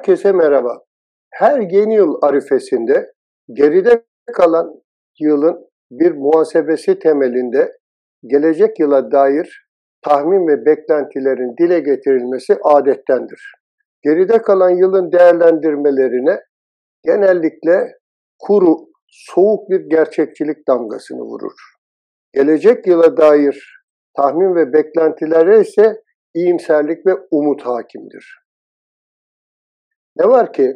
Herkese merhaba. Her yeni yıl arifesinde geride kalan yılın bir muhasebesi temelinde gelecek yıla dair tahmin ve beklentilerin dile getirilmesi adettendir. Geride kalan yılın değerlendirmelerine genellikle kuru, soğuk bir gerçekçilik damgasını vurur. Gelecek yıla dair tahmin ve beklentilere ise iyimserlik ve umut hakimdir. Ne var ki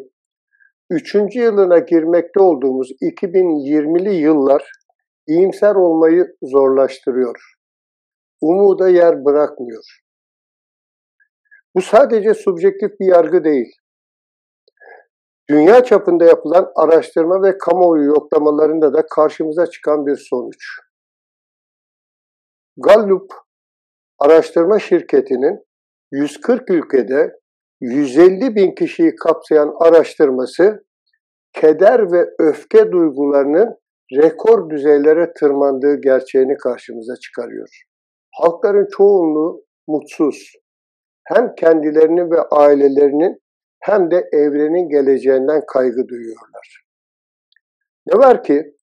üçüncü yılına girmekte olduğumuz 2020'li yıllar iyimser olmayı zorlaştırıyor. Umuda yer bırakmıyor. Bu sadece subjektif bir yargı değil. Dünya çapında yapılan araştırma ve kamuoyu yoklamalarında da karşımıza çıkan bir sonuç. Gallup araştırma şirketinin 140 ülkede 150 bin kişiyi kapsayan araştırması keder ve öfke duygularının rekor düzeylere tırmandığı gerçeğini karşımıza çıkarıyor. Halkların çoğunluğu mutsuz. Hem kendilerini ve ailelerinin hem de evrenin geleceğinden kaygı duyuyorlar. Ne var ki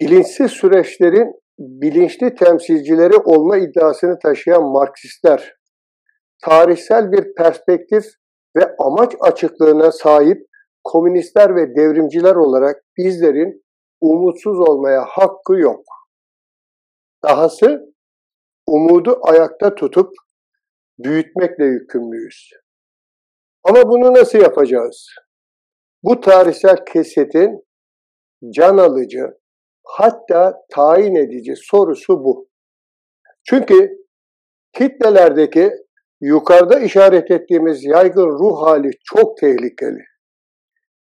bilinçsiz süreçlerin bilinçli temsilcileri olma iddiasını taşıyan Marksistler tarihsel bir perspektif ve amaç açıklığına sahip komünistler ve devrimciler olarak bizlerin umutsuz olmaya hakkı yok. Dahası umudu ayakta tutup büyütmekle yükümlüyüz. Ama bunu nasıl yapacağız? Bu tarihsel kesetin can alıcı, hatta tayin edici sorusu bu. Çünkü kitlelerdeki yukarıda işaret ettiğimiz yaygın ruh hali çok tehlikeli.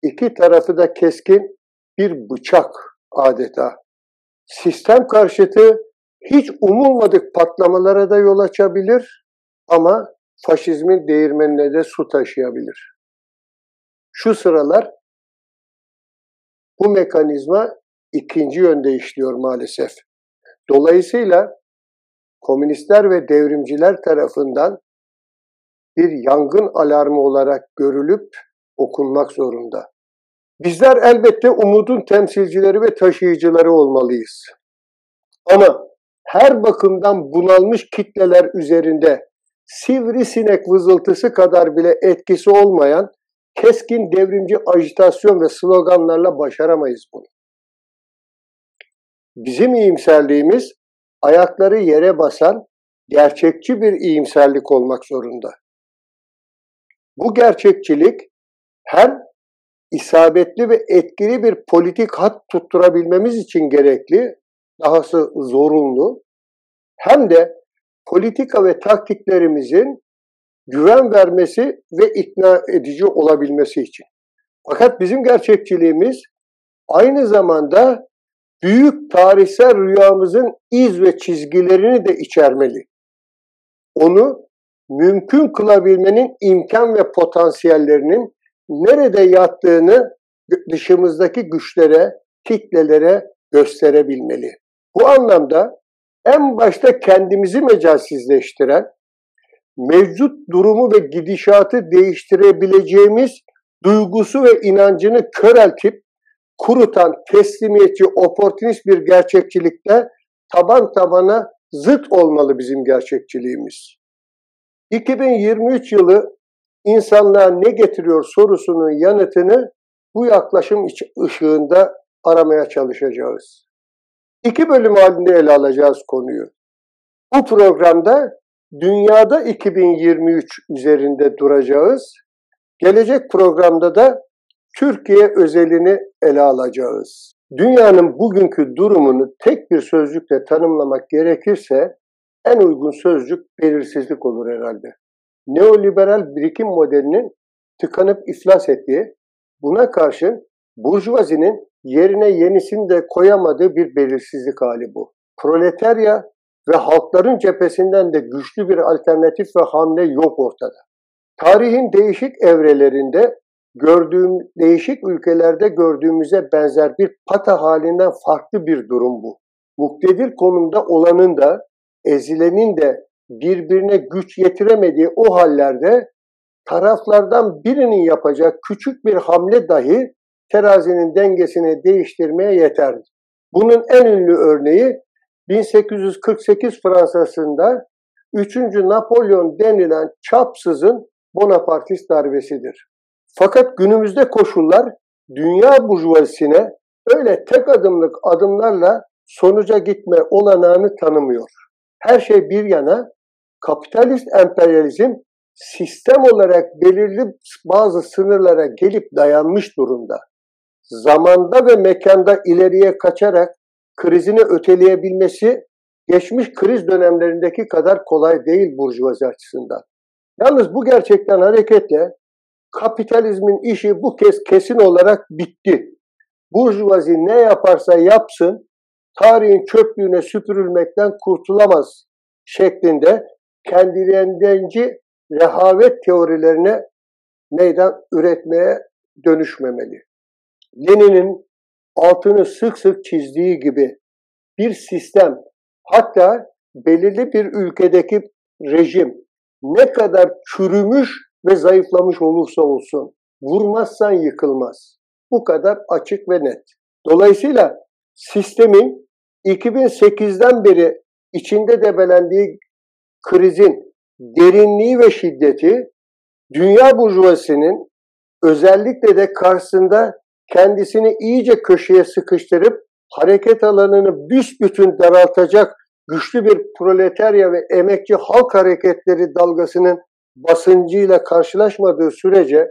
İki tarafı da keskin bir bıçak adeta. Sistem karşıtı hiç umulmadık patlamalara da yol açabilir ama faşizmin değirmenine de su taşıyabilir. Şu sıralar bu mekanizma ikinci yönde işliyor maalesef. Dolayısıyla komünistler ve devrimciler tarafından bir yangın alarmı olarak görülüp okunmak zorunda. Bizler elbette umudun temsilcileri ve taşıyıcıları olmalıyız. Ama her bakımdan bunalmış kitleler üzerinde sivrisinek vızıltısı kadar bile etkisi olmayan keskin devrimci ajitasyon ve sloganlarla başaramayız bunu. Bizim iyimserliğimiz ayakları yere basan gerçekçi bir iyimserlik olmak zorunda. Bu gerçekçilik hem isabetli ve etkili bir politik hat tutturabilmemiz için gerekli, dahası zorunlu, hem de politika ve taktiklerimizin güven vermesi ve ikna edici olabilmesi için. Fakat bizim gerçekçiliğimiz aynı zamanda büyük tarihsel rüyamızın iz ve çizgilerini de içermeli. Onu mümkün kılabilmenin imkan ve potansiyellerinin nerede yattığını dışımızdaki güçlere, kitlelere gösterebilmeli. Bu anlamda en başta kendimizi mecalsizleştiren, mevcut durumu ve gidişatı değiştirebileceğimiz duygusu ve inancını köreltip kurutan teslimiyetçi, oportunist bir gerçekçilikte taban tabana zıt olmalı bizim gerçekçiliğimiz. 2023 yılı insanlığa ne getiriyor sorusunun yanıtını bu yaklaşım ışığında aramaya çalışacağız. İki bölüm halinde ele alacağız konuyu. Bu programda dünyada 2023 üzerinde duracağız. Gelecek programda da Türkiye özelini ele alacağız. Dünyanın bugünkü durumunu tek bir sözcükle tanımlamak gerekirse en uygun sözcük belirsizlik olur herhalde. Neoliberal birikim modelinin tıkanıp iflas ettiği, buna karşın burjuvazinin yerine yenisini de koyamadığı bir belirsizlik hali bu. Proletarya ve halkların cephesinden de güçlü bir alternatif ve hamle yok ortada. Tarihin değişik evrelerinde gördüğüm değişik ülkelerde gördüğümüze benzer bir pata halinden farklı bir durum bu. Muktedir konumda olanın da ezilenin de birbirine güç yetiremediği o hallerde taraflardan birinin yapacak küçük bir hamle dahi terazinin dengesini değiştirmeye yeterdi. Bunun en ünlü örneği 1848 Fransa'sında 3. Napolyon denilen çapsızın Bonapartist darbesidir. Fakat günümüzde koşullar dünya burjuvazisine öyle tek adımlık adımlarla sonuca gitme olanağını tanımıyor. Her şey bir yana kapitalist emperyalizm sistem olarak belirli bazı sınırlara gelip dayanmış durumda. Zamanda ve mekanda ileriye kaçarak krizini öteleyebilmesi geçmiş kriz dönemlerindeki kadar kolay değil burjuvazi açısından. Yalnız bu gerçekten hareketle kapitalizmin işi bu kez kesin olarak bitti. Burjuvazi ne yaparsa yapsın tarihin çöplüğüne süpürülmekten kurtulamaz şeklinde kendilerindenci rehavet teorilerine meydan üretmeye dönüşmemeli. Lenin'in altını sık sık çizdiği gibi bir sistem hatta belirli bir ülkedeki rejim ne kadar çürümüş ve zayıflamış olursa olsun vurmazsan yıkılmaz. Bu kadar açık ve net. Dolayısıyla sistemin 2008'den beri içinde debelendiği krizin derinliği ve şiddeti dünya burjuvasının özellikle de karşısında kendisini iyice köşeye sıkıştırıp hareket alanını büsbütün daraltacak güçlü bir proletarya ve emekçi halk hareketleri dalgasının basıncıyla karşılaşmadığı sürece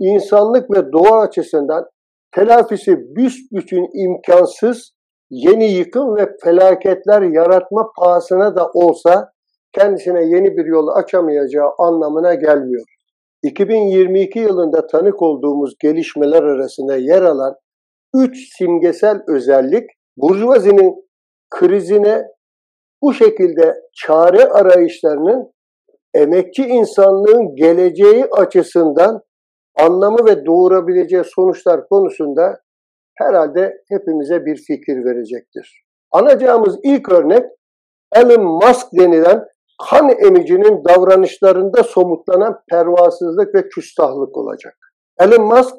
insanlık ve doğa açısından telafisi büsbütün imkansız yeni yıkım ve felaketler yaratma pahasına da olsa kendisine yeni bir yol açamayacağı anlamına gelmiyor. 2022 yılında tanık olduğumuz gelişmeler arasında yer alan üç simgesel özellik Burjuvazi'nin krizine bu şekilde çare arayışlarının emekçi insanlığın geleceği açısından anlamı ve doğurabileceği sonuçlar konusunda herhalde hepimize bir fikir verecektir. Anacağımız ilk örnek Elon Musk denilen kan emicinin davranışlarında somutlanan pervasızlık ve küstahlık olacak. Elon Musk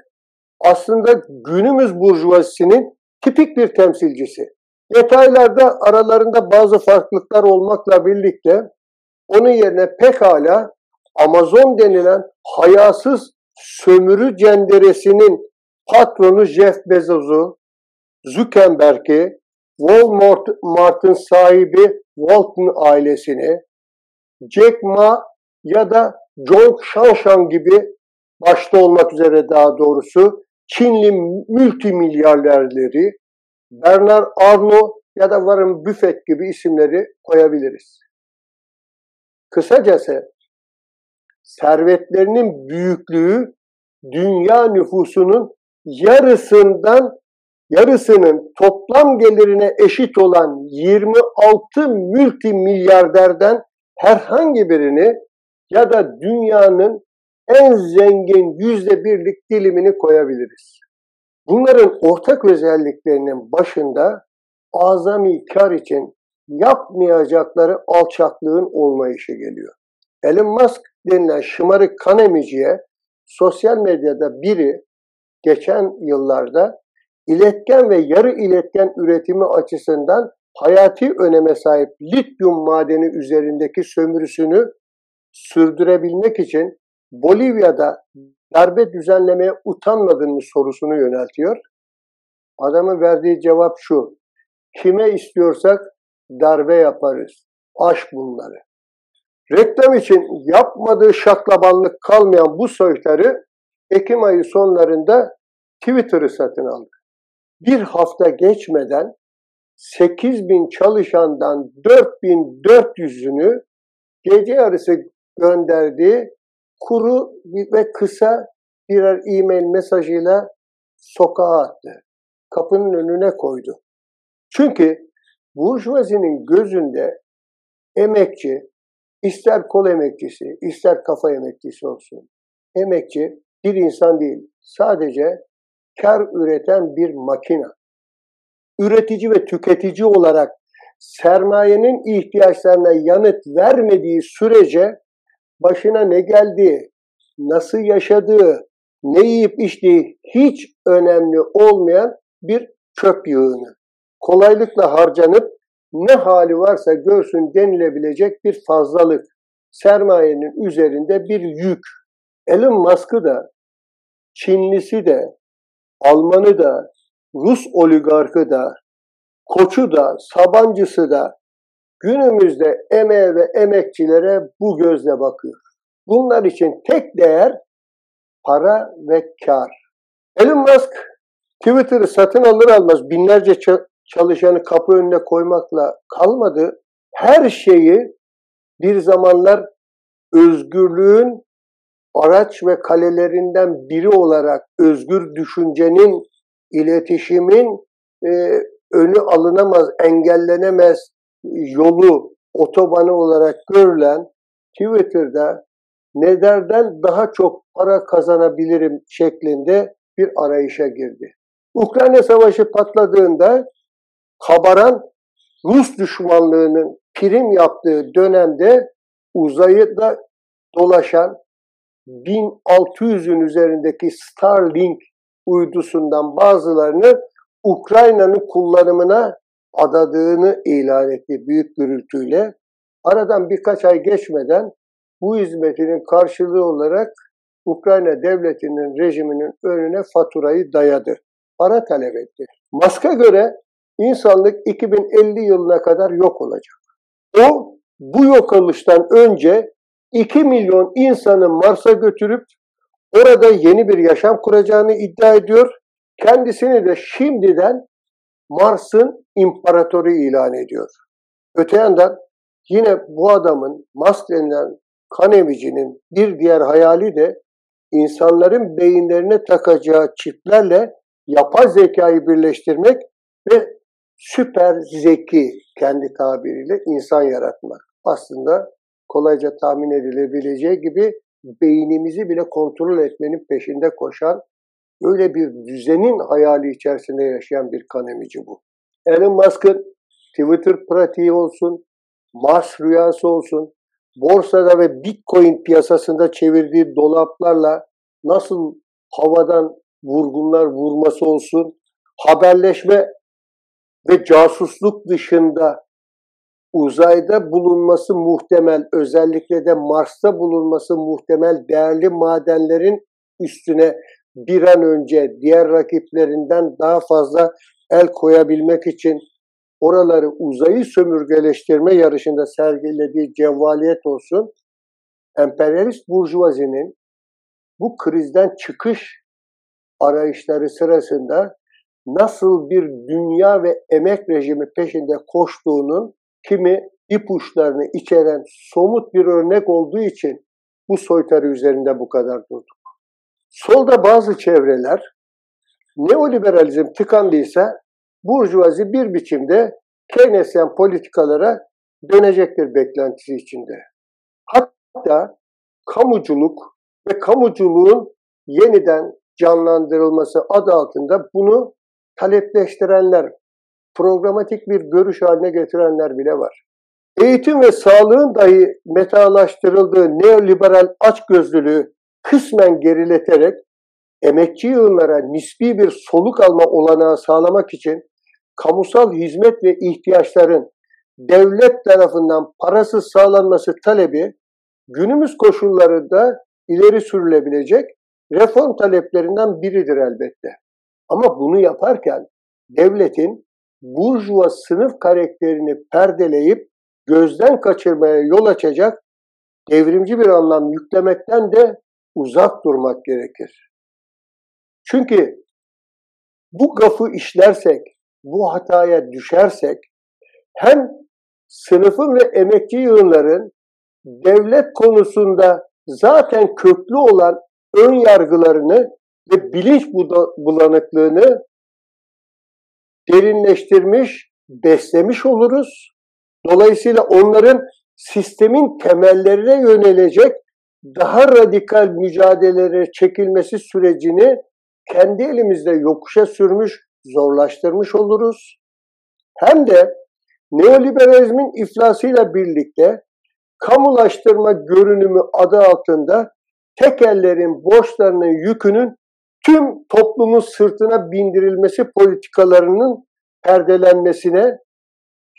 aslında günümüz burjuvazisinin tipik bir temsilcisi. Detaylarda aralarında bazı farklılıklar olmakla birlikte onun yerine pekala Amazon denilen hayasız sömürü cenderesinin patronu Jeff Bezos'u, Zuckerberg'i, Walmart'ın sahibi Walton ailesini, Jack Ma ya da John Shanshan gibi başta olmak üzere daha doğrusu Çinli multimilyarderleri Bernard Arnault ya da Warren Buffett gibi isimleri koyabiliriz. Kısacası servetlerinin büyüklüğü dünya nüfusunun yarısından yarısının toplam gelirine eşit olan 26 multimilyarderden herhangi birini ya da dünyanın en zengin yüzde birlik dilimini koyabiliriz. Bunların ortak özelliklerinin başında azami kar için yapmayacakları alçaklığın olmayışı geliyor. Elon Musk denilen şımarık kan emiciye sosyal medyada biri geçen yıllarda iletken ve yarı iletken üretimi açısından hayati öneme sahip lityum madeni üzerindeki sömürüsünü sürdürebilmek için Bolivya'da darbe düzenlemeye utanmadın mı sorusunu yöneltiyor. Adamın verdiği cevap şu. Kime istiyorsak darbe yaparız. Aş bunları. Reklam için yapmadığı şaklabanlık kalmayan bu soytarı Ekim ayı sonlarında Twitter'ı satın aldı. Bir hafta geçmeden 8 bin çalışandan 4400'ünü gece yarısı gönderdiği kuru ve kısa birer e-mail mesajıyla sokağa attı. Kapının önüne koydu. Çünkü burjuvazinin gözünde emekçi, ister kol emekçisi, ister kafa emekçisi olsun, emekçi bir insan değil, sadece kar üreten bir makina. Üretici ve tüketici olarak sermayenin ihtiyaçlarına yanıt vermediği sürece başına ne geldiği, nasıl yaşadığı, ne yiyip içtiği hiç önemli olmayan bir çöp yığını. Kolaylıkla harcanıp ne hali varsa görsün denilebilecek bir fazlalık. Sermayenin üzerinde bir yük. Elon Musk'ı da, Çinlisi de, Almanı da, Rus oligarkı da, Koçu da, Sabancısı da günümüzde emeğe ve emekçilere bu gözle bakıyor. Bunlar için tek değer para ve kar. Elon Musk Twitter'ı satın alır almaz binlerce çalışanı kapı önüne koymakla kalmadı. Her şeyi bir zamanlar özgürlüğün araç ve kalelerinden biri olarak özgür düşüncenin, iletişimin e, önü alınamaz, engellenemez yolu, otobanı olarak görülen Twitter'da nelerden daha çok para kazanabilirim şeklinde bir arayışa girdi. Ukrayna Savaşı patladığında kabaran Rus düşmanlığının prim yaptığı dönemde uzayda dolaşan 1600'ün üzerindeki Starlink uydusundan bazılarını Ukrayna'nın kullanımına adadığını ilan etti büyük gürültüyle. Aradan birkaç ay geçmeden bu hizmetinin karşılığı olarak Ukrayna devletinin rejiminin önüne faturayı dayadı. Para talep etti. Musk'a göre insanlık 2050 yılına kadar yok olacak. O bu yok oluştan önce 2 milyon insanı Mars'a götürüp orada yeni bir yaşam kuracağını iddia ediyor. Kendisini de şimdiden Mars'ın imparatoru ilan ediyor. Öte yandan yine bu adamın Musk denilen kan emicinin bir diğer hayali de insanların beyinlerine takacağı çiplerle yapay zekayı birleştirmek ve süper zeki kendi tabiriyle insan yaratmak. Aslında kolayca tahmin edilebileceği gibi beynimizi bile kontrol etmenin peşinde koşan öyle bir düzenin hayali içerisinde yaşayan bir kanemici bu. Elon Musk'ın Twitter pratiği olsun, Mars rüyası olsun, borsada ve Bitcoin piyasasında çevirdiği dolaplarla nasıl havadan vurgunlar vurması olsun, haberleşme ve casusluk dışında uzayda bulunması muhtemel, özellikle de Mars'ta bulunması muhtemel değerli madenlerin üstüne bir an önce diğer rakiplerinden daha fazla el koyabilmek için oraları uzayı sömürgeleştirme yarışında sergilediği cevvaliyet olsun, emperyalist burjuvazinin bu krizden çıkış arayışları sırasında nasıl bir dünya ve emek rejimi peşinde koştuğunun kimi ipuçlarını içeren somut bir örnek olduğu için bu soytarı üzerinde bu kadar durduk. Solda bazı çevreler neoliberalizm tıkandıysa burjuvazi bir biçimde Keynesyen politikalara dönecektir beklentisi içinde. Hatta kamuculuk ve kamuculuğun yeniden canlandırılması adı altında bunu talepleştirenler, programatik bir görüş haline getirenler bile var. Eğitim ve sağlığın dahi metalaştırıldığı neoliberal açgözlülüğü kısmen gerileterek emekçi yığınlara nispi bir soluk alma olanağı sağlamak için kamusal hizmet ve ihtiyaçların devlet tarafından parasız sağlanması talebi günümüz koşullarında ileri sürülebilecek reform taleplerinden biridir elbette. Ama bunu yaparken devletin burjuva sınıf karakterini perdeleyip gözden kaçırmaya yol açacak devrimci bir anlam yüklemekten de uzak durmak gerekir. Çünkü bu gafı işlersek, bu hataya düşersek hem sınıfın ve emekçi yığınların devlet konusunda zaten köklü olan ön yargılarını ve bilinç bulanıklığını derinleştirmiş, beslemiş oluruz. Dolayısıyla onların sistemin temellerine yönelecek daha radikal mücadelelere çekilmesi sürecini kendi elimizde yokuşa sürmüş, zorlaştırmış oluruz. Hem de neoliberalizmin iflasıyla birlikte kamulaştırma görünümü adı altında tekellerin borçlarının yükünün tüm toplumun sırtına bindirilmesi politikalarının perdelenmesine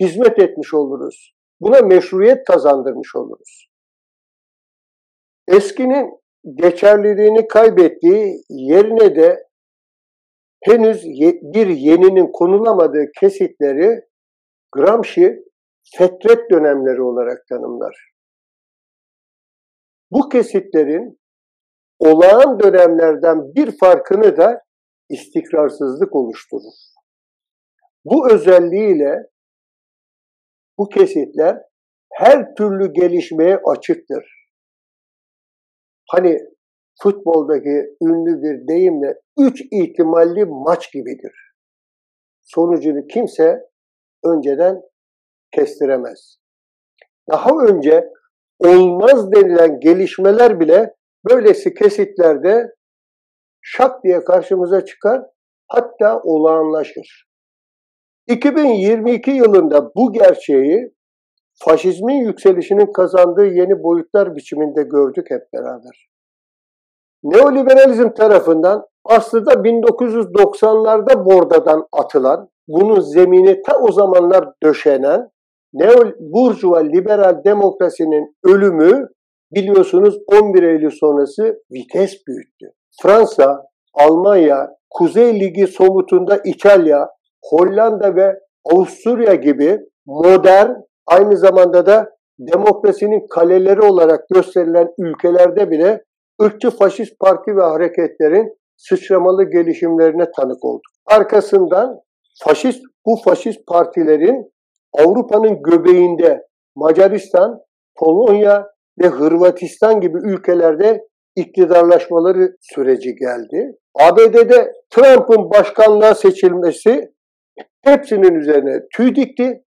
hizmet etmiş oluruz. Buna meşruiyet kazandırmış oluruz. Eskinin geçerliliğini kaybettiği yerine de henüz bir yeninin konulamadığı kesitleri Gramsci fetret dönemleri olarak tanımlar. Bu kesitlerin olağan dönemlerden bir farkını da istikrarsızlık oluşturur. Bu özelliğiyle bu kesitler her türlü gelişmeye açıktır. Hani futboldaki ünlü bir deyimle üç ihtimalli maç gibidir. Sonucunu kimse önceden kestiremez. Daha önce olmaz denilen gelişmeler bile böylesi kesitlerde şak diye karşımıza çıkar, hatta olağanlaşır. 2022 yılında bu gerçeği faşizmin yükselişinin kazandığı yeni boyutlar biçiminde gördük hep beraber. Neoliberalizm tarafından aslında 1990'larda bordadan atılan, bunun zemini ta o zamanlar döşenen neo burjuva liberal demokrasinin ölümü biliyorsunuz 11 Eylül sonrası vites büyüttü. Fransa, Almanya, Kuzey Ligi somutunda İtalya, Hollanda ve Avusturya gibi modern aynı zamanda da demokrasinin kaleleri olarak gösterilen ülkelerde bile ırkçı faşist parti ve hareketlerin sıçramalı gelişimlerine tanık olduk. Arkasından faşist bu faşist partilerin Avrupa'nın göbeğinde Macaristan, Polonya ve Hırvatistan gibi ülkelerde iktidarlaşmaları süreci geldi. ABD'de Trump'ın başkanlığa seçilmesi hepsinin üzerine tüy dikti.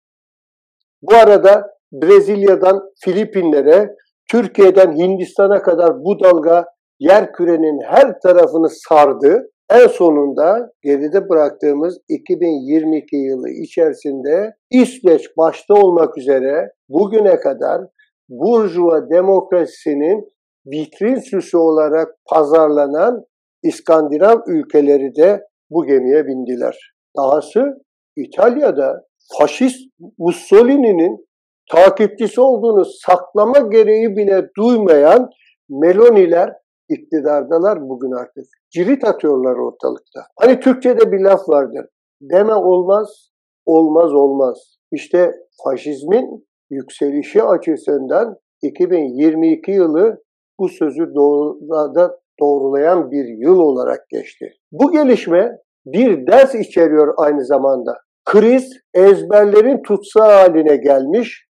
Bu arada Brezilya'dan Filipinlere, Türkiye'den Hindistan'a kadar bu dalga yer kürenin her tarafını sardı. En sonunda geride bıraktığımız 2022 yılı içerisinde İsveç başta olmak üzere bugüne kadar Burjuva demokrasisinin vitrin süsü olarak pazarlanan İskandinav ülkeleri de bu gemiye bindiler. Dahası İtalya'da faşist Mussolini'nin takipçisi olduğunu saklama gereği bile duymayan Meloniler iktidardalar bugün artık. Cirit atıyorlar ortalıkta. Hani Türkçe'de bir laf vardır. Deme olmaz, olmaz olmaz. İşte faşizmin yükselişi açısından 2022 yılı bu sözü doğruda doğrulayan bir yıl olarak geçti. Bu gelişme bir ders içeriyor aynı zamanda. Kriz ezberlerin tutsağı haline gelmiş,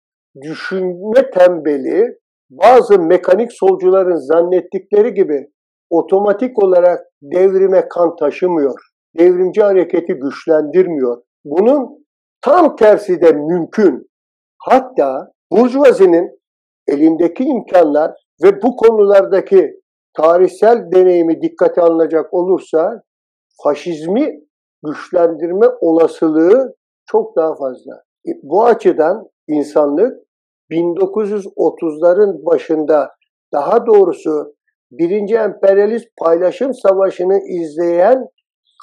düşünme tembeli, bazı mekanik solcuların zannettikleri gibi otomatik olarak devrime kan taşımıyor. Devrimci hareketi güçlendirmiyor. Bunun tam tersi de mümkün. Hatta Burjuvazi'nin elindeki imkanlar ve bu konulardaki tarihsel deneyimi dikkate alınacak olursa faşizmi güçlendirme olasılığı çok daha fazla. E, bu açıdan insanlık 1930'ların başında daha doğrusu birinci emperyalist paylaşım savaşını izleyen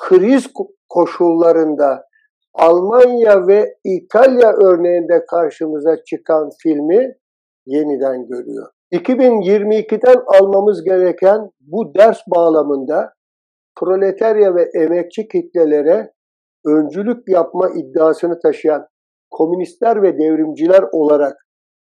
kriz koşullarında Almanya ve İtalya örneğinde karşımıza çıkan filmi yeniden görüyor. 2022'den almamız gereken bu ders bağlamında proletarya ve emekçi kitlelere öncülük yapma iddiasını taşıyan komünistler ve devrimciler olarak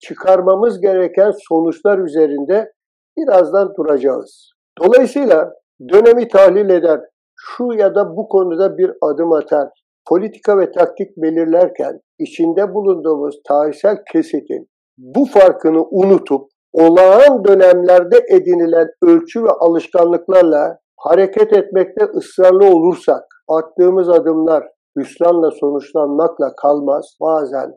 çıkarmamız gereken sonuçlar üzerinde birazdan duracağız. Dolayısıyla dönemi tahlil eder, şu ya da bu konuda bir adım atar, politika ve taktik belirlerken içinde bulunduğumuz tarihsel kesitin bu farkını unutup olağan dönemlerde edinilen ölçü ve alışkanlıklarla hareket etmekte ısrarlı olursak attığımız adımlar hüsranla sonuçlanmakla kalmaz. Bazen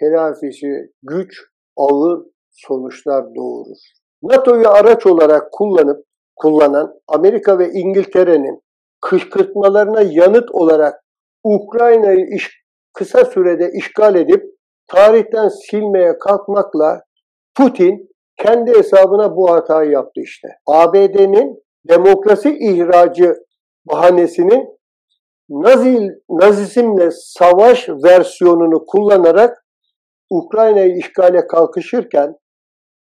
telafisi güç, ağır sonuçlar doğurur. NATO'yu araç olarak kullanıp kullanan Amerika ve İngiltere'nin kışkırtmalarına yanıt olarak Ukrayna'yı iş, kısa sürede işgal edip tarihten silmeye kalkmakla Putin kendi hesabına bu hatayı yaptı işte. ABD'nin demokrasi ihracı bahanesinin Nazi, Nazizmle savaş versiyonunu kullanarak Ukrayna'yı işgale kalkışırken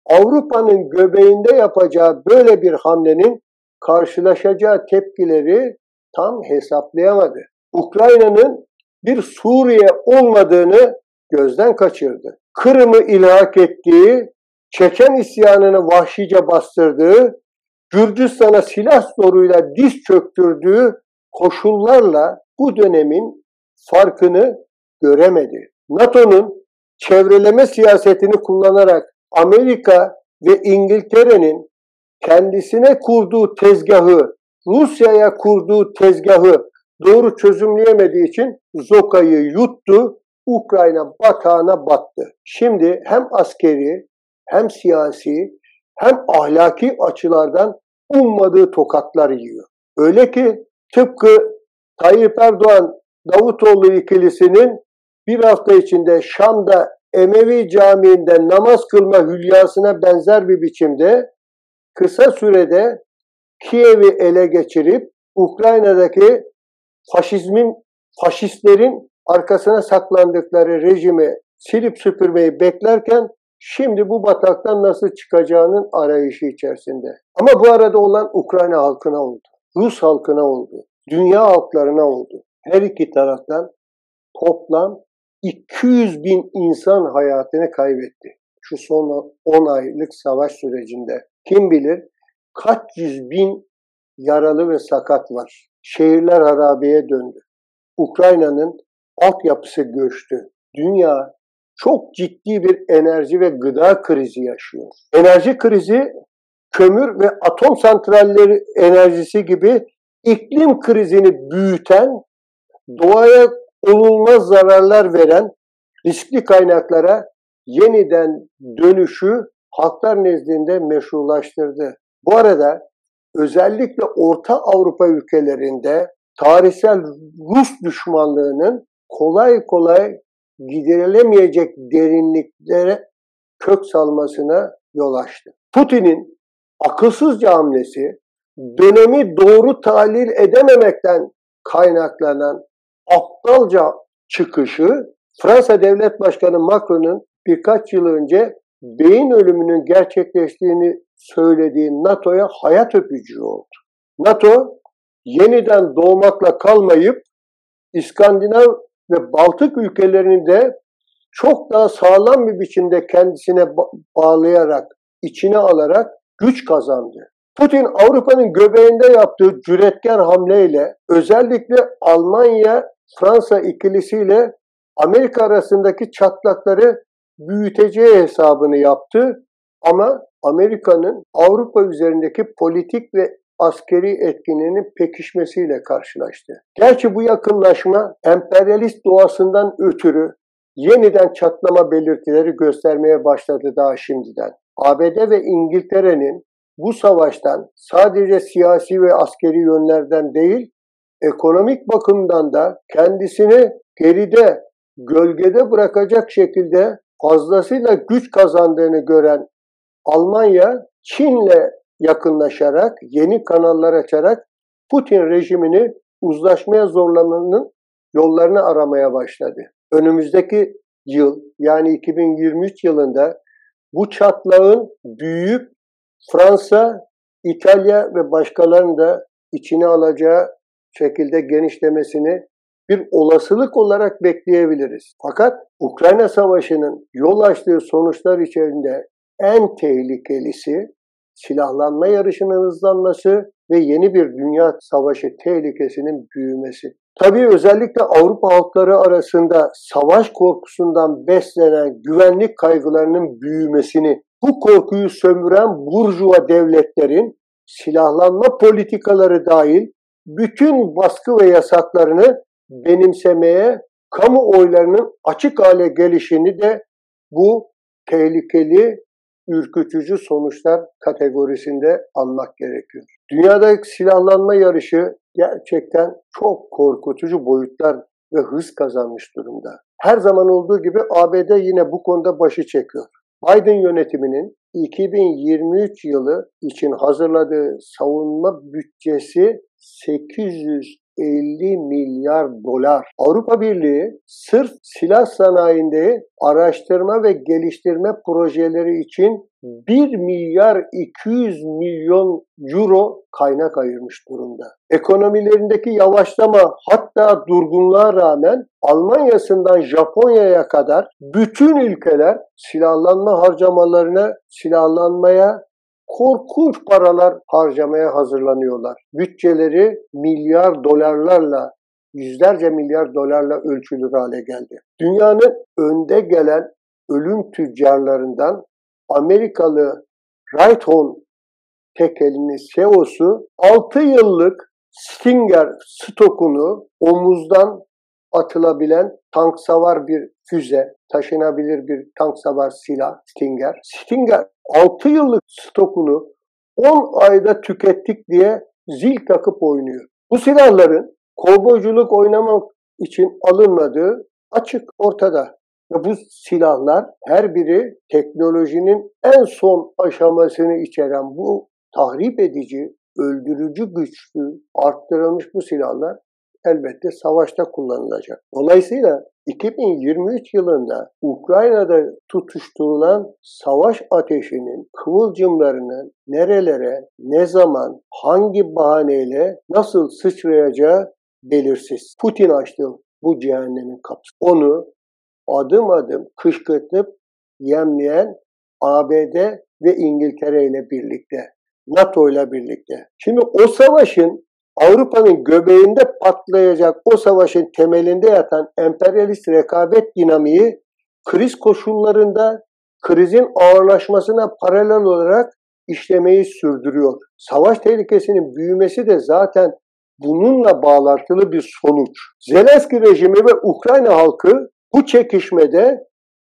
Avrupa'nın göbeğinde yapacağı böyle bir hamlenin karşılaşacağı tepkileri tam hesaplayamadı. Ukrayna'nın bir Suriye olmadığını gözden kaçırdı. Kırım'ı ilhak ettiği, Çeçen isyanını vahşice bastırdığı, Gürcistan'a silah zoruyla diz çöktürdüğü koşullarla bu dönemin farkını göremedi. NATO'nun çevreleme siyasetini kullanarak Amerika ve İngiltere'nin kendisine kurduğu tezgahı, Rusya'ya kurduğu tezgahı doğru çözümleyemediği için Zoka'yı yuttu, Ukrayna batağına battı. Şimdi hem askeri hem siyasi hem ahlaki açılardan ummadığı tokatlar yiyor. Öyle ki tıpkı Tayyip Erdoğan Davutoğlu ikilisinin bir hafta içinde Şam'da Emevi Camii'nde namaz kılma hülyasına benzer bir biçimde kısa sürede Kiev'i ele geçirip Ukrayna'daki faşizmin, faşistlerin arkasına saklandıkları rejimi silip süpürmeyi beklerken şimdi bu bataktan nasıl çıkacağının arayışı içerisinde. Ama bu arada olan Ukrayna halkına oldu. Rus halkına oldu. Dünya halklarına oldu. Her iki taraftan toplam 200 bin insan hayatını kaybetti. Şu son 10 aylık savaş sürecinde. Kim bilir kaç yüz bin yaralı ve sakat var. Şehirler harabeye döndü. Ukrayna'nın altyapısı göçtü. Dünya çok ciddi bir enerji ve gıda krizi yaşıyor. Enerji krizi kömür ve atom santralleri enerjisi gibi iklim krizini büyüten, doğaya olulmaz zararlar veren riskli kaynaklara yeniden dönüşü halklar nezdinde meşrulaştırdı. Bu arada özellikle Orta Avrupa ülkelerinde tarihsel Rus düşmanlığının kolay kolay giderilemeyecek derinliklere kök salmasına yol açtı. Putin'in akılsızca hamlesi dönemi doğru tahlil edememekten kaynaklanan aptalca çıkışı Fransa Devlet Başkanı Macron'un birkaç yıl önce beyin ölümünün gerçekleştiğini söylediği NATO'ya hayat öpücüğü oldu. NATO yeniden doğmakla kalmayıp İskandinav ve Baltık ülkelerini de çok daha sağlam bir biçimde kendisine bağlayarak, içine alarak güç kazandı. Putin Avrupa'nın göbeğinde yaptığı cüretkar hamleyle özellikle Almanya Fransa ikilisiyle Amerika arasındaki çatlakları büyüteceği hesabını yaptı. Ama Amerika'nın Avrupa üzerindeki politik ve askeri etkinliğinin pekişmesiyle karşılaştı. Gerçi bu yakınlaşma emperyalist doğasından ötürü yeniden çatlama belirtileri göstermeye başladı daha şimdiden. ABD ve İngiltere'nin bu savaştan sadece siyasi ve askeri yönlerden değil, ekonomik bakımdan da kendisini geride, gölgede bırakacak şekilde fazlasıyla güç kazandığını gören Almanya, Çin'le yakınlaşarak, yeni kanallar açarak Putin rejimini uzlaşmaya zorlamanın yollarını aramaya başladı. Önümüzdeki yıl yani 2023 yılında bu çatlağın büyüyüp Fransa, İtalya ve başkalarının da içine alacağı şekilde genişlemesini bir olasılık olarak bekleyebiliriz. Fakat Ukrayna Savaşı'nın yol açtığı sonuçlar içerisinde en tehlikelisi silahlanma yarışının hızlanması ve yeni bir dünya savaşı tehlikesinin büyümesi. Tabii özellikle Avrupa halkları arasında savaş korkusundan beslenen güvenlik kaygılarının büyümesini, bu korkuyu sömüren burjuva devletlerin silahlanma politikaları dahil bütün baskı ve yasaklarını benimsemeye kamuoylarının açık hale gelişini de bu tehlikeli, ürkütücü sonuçlar kategorisinde almak gerekiyor. Dünyadaki silahlanma yarışı gerçekten çok korkutucu boyutlar ve hız kazanmış durumda. Her zaman olduğu gibi ABD yine bu konuda başı çekiyor. Biden yönetiminin 2023 yılı için hazırladığı savunma bütçesi 800 50 milyar dolar. Avrupa Birliği sırf silah sanayinde araştırma ve geliştirme projeleri için 1 milyar 200 milyon euro kaynak ayırmış durumda. Ekonomilerindeki yavaşlama hatta durgunluğa rağmen Almanya'sından Japonya'ya kadar bütün ülkeler silahlanma harcamalarına, silahlanmaya korkunç paralar harcamaya hazırlanıyorlar. Bütçeleri milyar dolarlarla, yüzlerce milyar dolarla ölçülür hale geldi. Dünyanın önde gelen ölüm tüccarlarından Amerikalı Raytheon tekelinin CEO'su 6 yıllık Stinger stokunu omuzdan atılabilen tank savar bir füze, taşınabilir bir tank savar silah Stinger. Stinger 6 yıllık stokunu 10 ayda tükettik diye zil takıp oynuyor. Bu silahların kovboyculuk oynamak için alınmadığı açık ortada. Ve bu silahlar her biri teknolojinin en son aşamasını içeren bu tahrip edici, öldürücü güçlü, arttırılmış bu silahlar elbette savaşta kullanılacak. Dolayısıyla 2023 yılında Ukrayna'da tutuşturulan savaş ateşinin kıvılcımlarının nerelere, ne zaman, hangi bahaneyle nasıl sıçrayacağı belirsiz. Putin açtı bu cehennemin kapısı. Onu adım adım kışkırtıp yemleyen ABD ve İngiltere ile birlikte, NATO ile birlikte. Şimdi o savaşın Avrupa'nın göbeğinde patlayacak o savaşın temelinde yatan emperyalist rekabet dinamiği kriz koşullarında krizin ağırlaşmasına paralel olarak işlemeyi sürdürüyor. Savaş tehlikesinin büyümesi de zaten bununla bağlantılı bir sonuç. Zelenski rejimi ve Ukrayna halkı bu çekişmede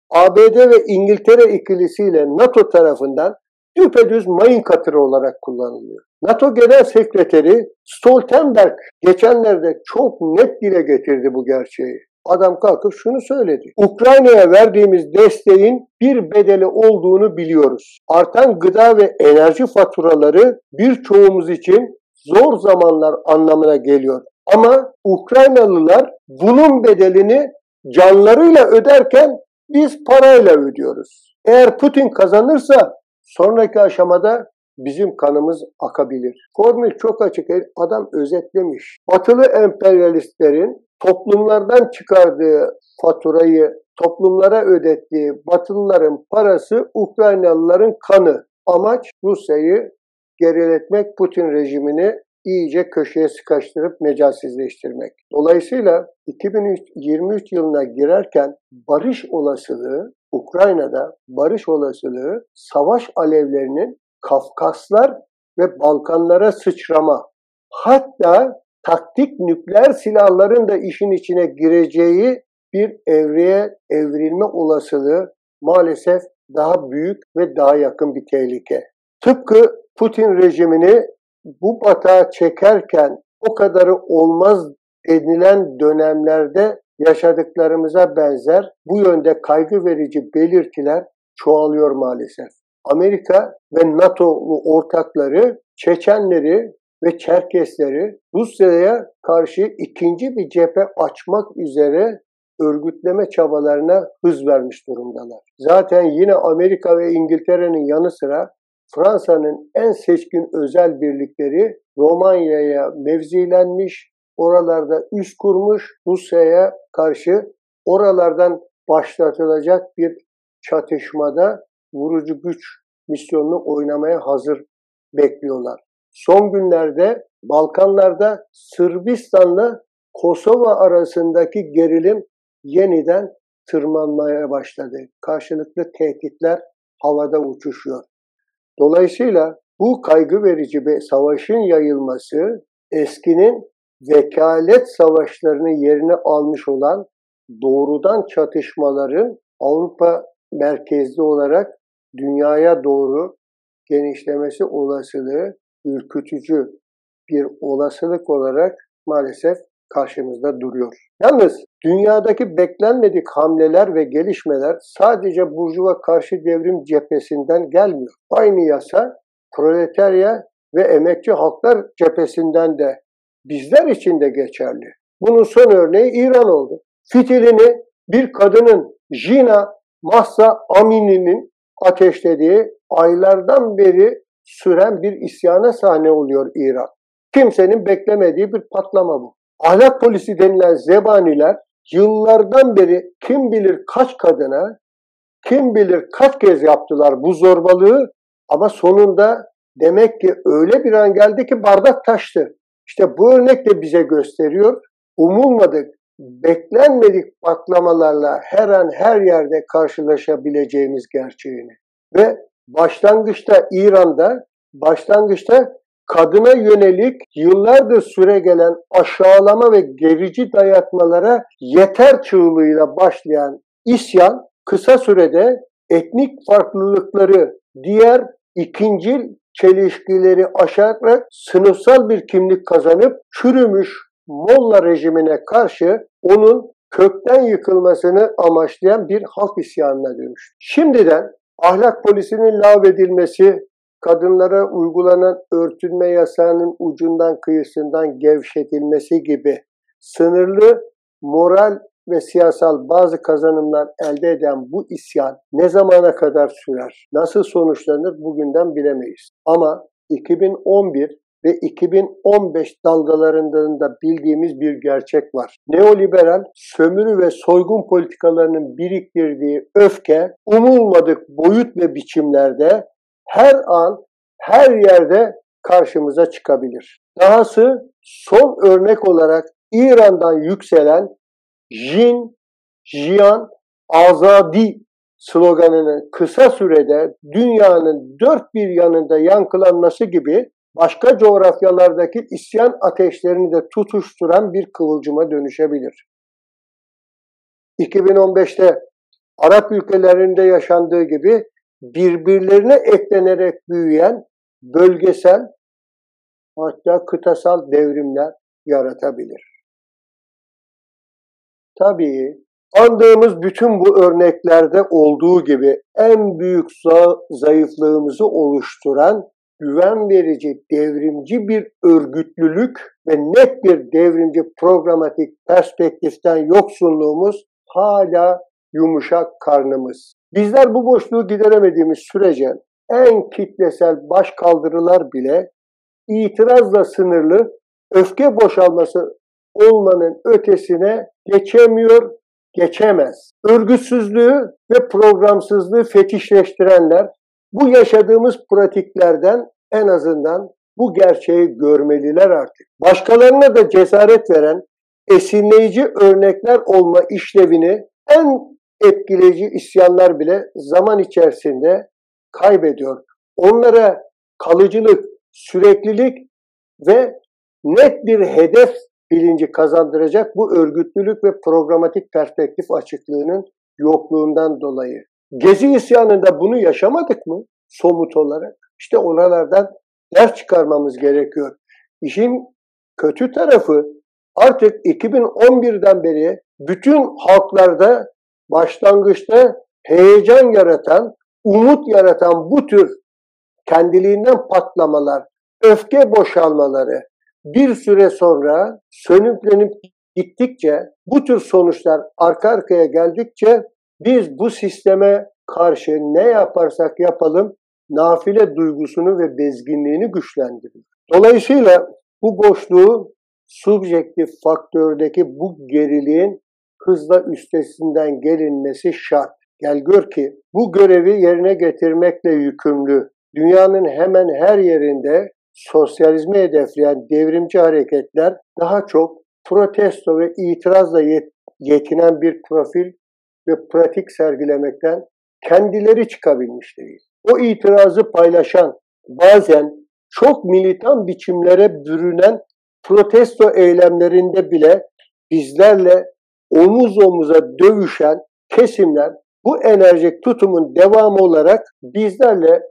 ABD ve İngiltere ikilisiyle NATO tarafından düpedüz mayın katırı olarak kullanılıyor. NATO Genel Sekreteri Stoltenberg geçenlerde çok net dile getirdi bu gerçeği. Adam kalkıp şunu söyledi. Ukrayna'ya verdiğimiz desteğin bir bedeli olduğunu biliyoruz. Artan gıda ve enerji faturaları birçoğumuz için zor zamanlar anlamına geliyor. Ama Ukraynalılar bunun bedelini canlarıyla öderken biz parayla ödüyoruz. Eğer Putin kazanırsa sonraki aşamada bizim kanımız akabilir. Formül çok açık. Adam özetlemiş. Batılı emperyalistlerin toplumlardan çıkardığı faturayı toplumlara ödettiği Batılıların parası Ukraynalıların kanı. Amaç Rusya'yı geriletmek, Putin rejimini iyice köşeye sıkıştırıp mecalsizleştirmek. Dolayısıyla 2023 yılına girerken barış olasılığı Ukrayna'da barış olasılığı savaş alevlerinin Kafkaslar ve Balkanlara sıçrama hatta taktik nükleer silahların da işin içine gireceği bir evreye evrilme olasılığı maalesef daha büyük ve daha yakın bir tehlike. Tıpkı Putin rejimini bu batağa çekerken o kadarı olmaz denilen dönemlerde yaşadıklarımıza benzer bu yönde kaygı verici belirtiler çoğalıyor maalesef. Amerika ve NATO'lu ortakları Çeçenleri ve Çerkesleri Rusya'ya karşı ikinci bir cephe açmak üzere örgütleme çabalarına hız vermiş durumdalar. Zaten yine Amerika ve İngiltere'nin yanı sıra Fransa'nın en seçkin özel birlikleri Romanya'ya mevzilenmiş, oralarda üst kurmuş Rusya'ya karşı oralardan başlatılacak bir çatışmada vurucu güç misyonunu oynamaya hazır bekliyorlar. Son günlerde Balkanlarda Sırbistan'la Kosova arasındaki gerilim yeniden tırmanmaya başladı. Karşılıklı tehditler havada uçuşuyor. Dolayısıyla bu kaygı verici bir savaşın yayılması eskinin vekalet savaşlarını yerine almış olan doğrudan çatışmaların Avrupa merkezli olarak dünyaya doğru genişlemesi olasılığı ürkütücü bir olasılık olarak maalesef karşımızda duruyor. Yalnız dünyadaki beklenmedik hamleler ve gelişmeler sadece Burjuva karşı devrim cephesinden gelmiyor. Aynı yasa proletarya ve emekçi halklar cephesinden de bizler için de geçerli. Bunun son örneği İran oldu. Fitilini bir kadının Jina Mahsa Amini'nin ateşlediği aylardan beri süren bir isyana sahne oluyor İran. Kimsenin beklemediği bir patlama bu. Ahlak polisi denilen zebaniler yıllardan beri kim bilir kaç kadına, kim bilir kaç kez yaptılar bu zorbalığı ama sonunda demek ki öyle bir an geldi ki bardak taştı. İşte bu örnek de bize gösteriyor. Umulmadık, beklenmedik patlamalarla her an her yerde karşılaşabileceğimiz gerçeğini. Ve başlangıçta İran'da, başlangıçta kadına yönelik yıllardır süre gelen aşağılama ve gerici dayatmalara yeter çığlığıyla başlayan isyan kısa sürede etnik farklılıkları diğer ikincil çelişkileri aşarak sınıfsal bir kimlik kazanıp çürümüş Molla rejimine karşı onun kökten yıkılmasını amaçlayan bir halk isyanına dönüştü. Şimdiden ahlak polisinin lağvedilmesi, kadınlara uygulanan örtünme yasağının ucundan kıyısından gevşetilmesi gibi sınırlı moral ve siyasal bazı kazanımlar elde eden bu isyan ne zamana kadar sürer, nasıl sonuçlanır bugünden bilemeyiz. Ama 2011 ve 2015 dalgalarından da bildiğimiz bir gerçek var. Neoliberal sömürü ve soygun politikalarının biriktirdiği öfke umulmadık boyut ve biçimlerde her an her yerde karşımıza çıkabilir. Dahası son örnek olarak İran'dan yükselen Jin, Jian, Azadi sloganının kısa sürede dünyanın dört bir yanında yankılanması gibi başka coğrafyalardaki isyan ateşlerini de tutuşturan bir kıvılcıma dönüşebilir. 2015'te Arap ülkelerinde yaşandığı gibi birbirlerine eklenerek büyüyen bölgesel hatta kıtasal devrimler yaratabilir. Tabii andığımız bütün bu örneklerde olduğu gibi en büyük zayıflığımızı oluşturan güven verici, devrimci bir örgütlülük ve net bir devrimci programatik perspektiften yoksunluğumuz hala yumuşak karnımız. Bizler bu boşluğu gideremediğimiz sürece en kitlesel baş kaldırılar bile itirazla sınırlı öfke boşalması olmanın ötesine geçemiyor, geçemez. Örgütsüzlüğü ve programsızlığı fetişleştirenler bu yaşadığımız pratiklerden en azından bu gerçeği görmeliler artık. Başkalarına da cesaret veren esinleyici örnekler olma işlevini en etkileyici isyanlar bile zaman içerisinde kaybediyor. Onlara kalıcılık, süreklilik ve net bir hedef bilinci kazandıracak bu örgütlülük ve programatik perspektif açıklığının yokluğundan dolayı. Gezi isyanında bunu yaşamadık mı somut olarak? İşte oralardan ders çıkarmamız gerekiyor. İşin kötü tarafı artık 2011'den beri bütün halklarda başlangıçta heyecan yaratan, umut yaratan bu tür kendiliğinden patlamalar, öfke boşalmaları bir süre sonra sönüklenip gittikçe bu tür sonuçlar arka arkaya geldikçe biz bu sisteme karşı ne yaparsak yapalım nafile duygusunu ve bezginliğini güçlendiriyor. Dolayısıyla bu boşluğu subjektif faktördeki bu geriliğin hızla üstesinden gelinmesi şart. Gel gör ki bu görevi yerine getirmekle yükümlü dünyanın hemen her yerinde sosyalizmi hedefleyen devrimci hareketler daha çok protesto ve itirazla yetinen bir profil ve pratik sergilemekten kendileri çıkabilmiş. O itirazı paylaşan, bazen çok militan biçimlere bürünen protesto eylemlerinde bile bizlerle omuz omuza dövüşen kesimler bu enerjik tutumun devamı olarak bizlerle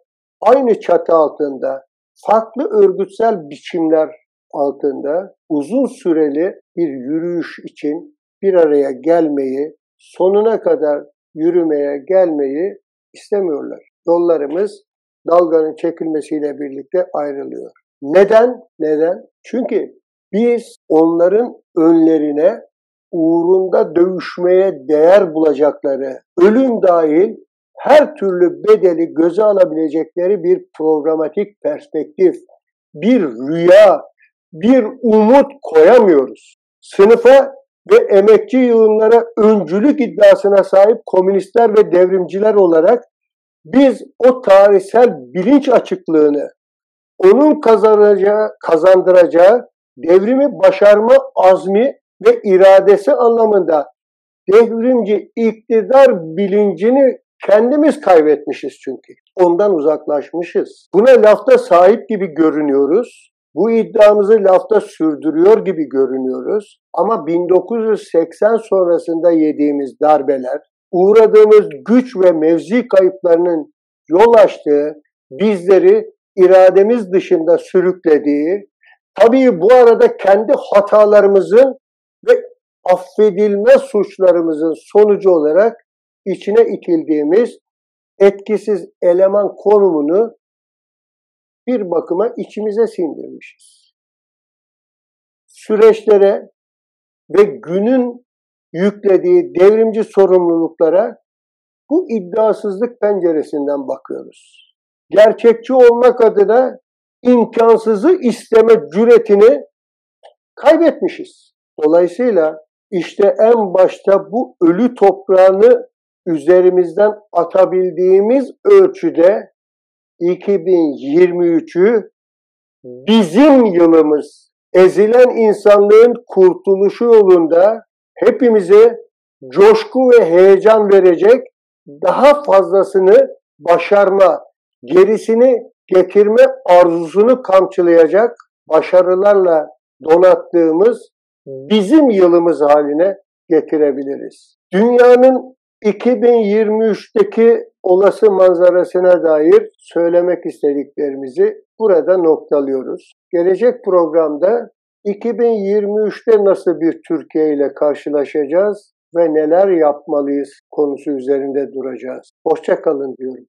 aynı çatı altında farklı örgütsel biçimler altında uzun süreli bir yürüyüş için bir araya gelmeyi, sonuna kadar yürümeye gelmeyi istemiyorlar. Yollarımız dalganın çekilmesiyle birlikte ayrılıyor. Neden? Neden? Çünkü biz onların önlerine uğrunda dövüşmeye değer bulacakları, ölüm dahil her türlü bedeli göze alabilecekleri bir programatik perspektif, bir rüya, bir umut koyamıyoruz. Sınıfa ve emekçi yığınlara öncülük iddiasına sahip komünistler ve devrimciler olarak biz o tarihsel bilinç açıklığını, onun kazanacağı, kazandıracağı devrimi başarma azmi ve iradesi anlamında devrimci iktidar bilincini kendimiz kaybetmişiz çünkü. Ondan uzaklaşmışız. Buna lafta sahip gibi görünüyoruz. Bu iddiamızı lafta sürdürüyor gibi görünüyoruz. Ama 1980 sonrasında yediğimiz darbeler, uğradığımız güç ve mevzi kayıplarının yol açtığı, bizleri irademiz dışında sürüklediği, tabii bu arada kendi hatalarımızın ve affedilmez suçlarımızın sonucu olarak içine itildiğimiz etkisiz eleman konumunu bir bakıma içimize sindirmişiz. Süreçlere ve günün yüklediği devrimci sorumluluklara bu iddiasızlık penceresinden bakıyoruz. Gerçekçi olmak adına imkansızı isteme cüretini kaybetmişiz. Dolayısıyla işte en başta bu ölü toprağını üzerimizden atabildiğimiz ölçüde 2023'ü bizim yılımız, ezilen insanlığın kurtuluşu yolunda hepimize coşku ve heyecan verecek daha fazlasını başarma, gerisini getirme arzusunu kamçılayacak başarılarla donattığımız bizim yılımız haline getirebiliriz. Dünyanın 2023'teki olası manzarasına dair söylemek istediklerimizi burada noktalıyoruz. Gelecek programda 2023'te nasıl bir Türkiye ile karşılaşacağız ve neler yapmalıyız konusu üzerinde duracağız. Hoşçakalın diyorum.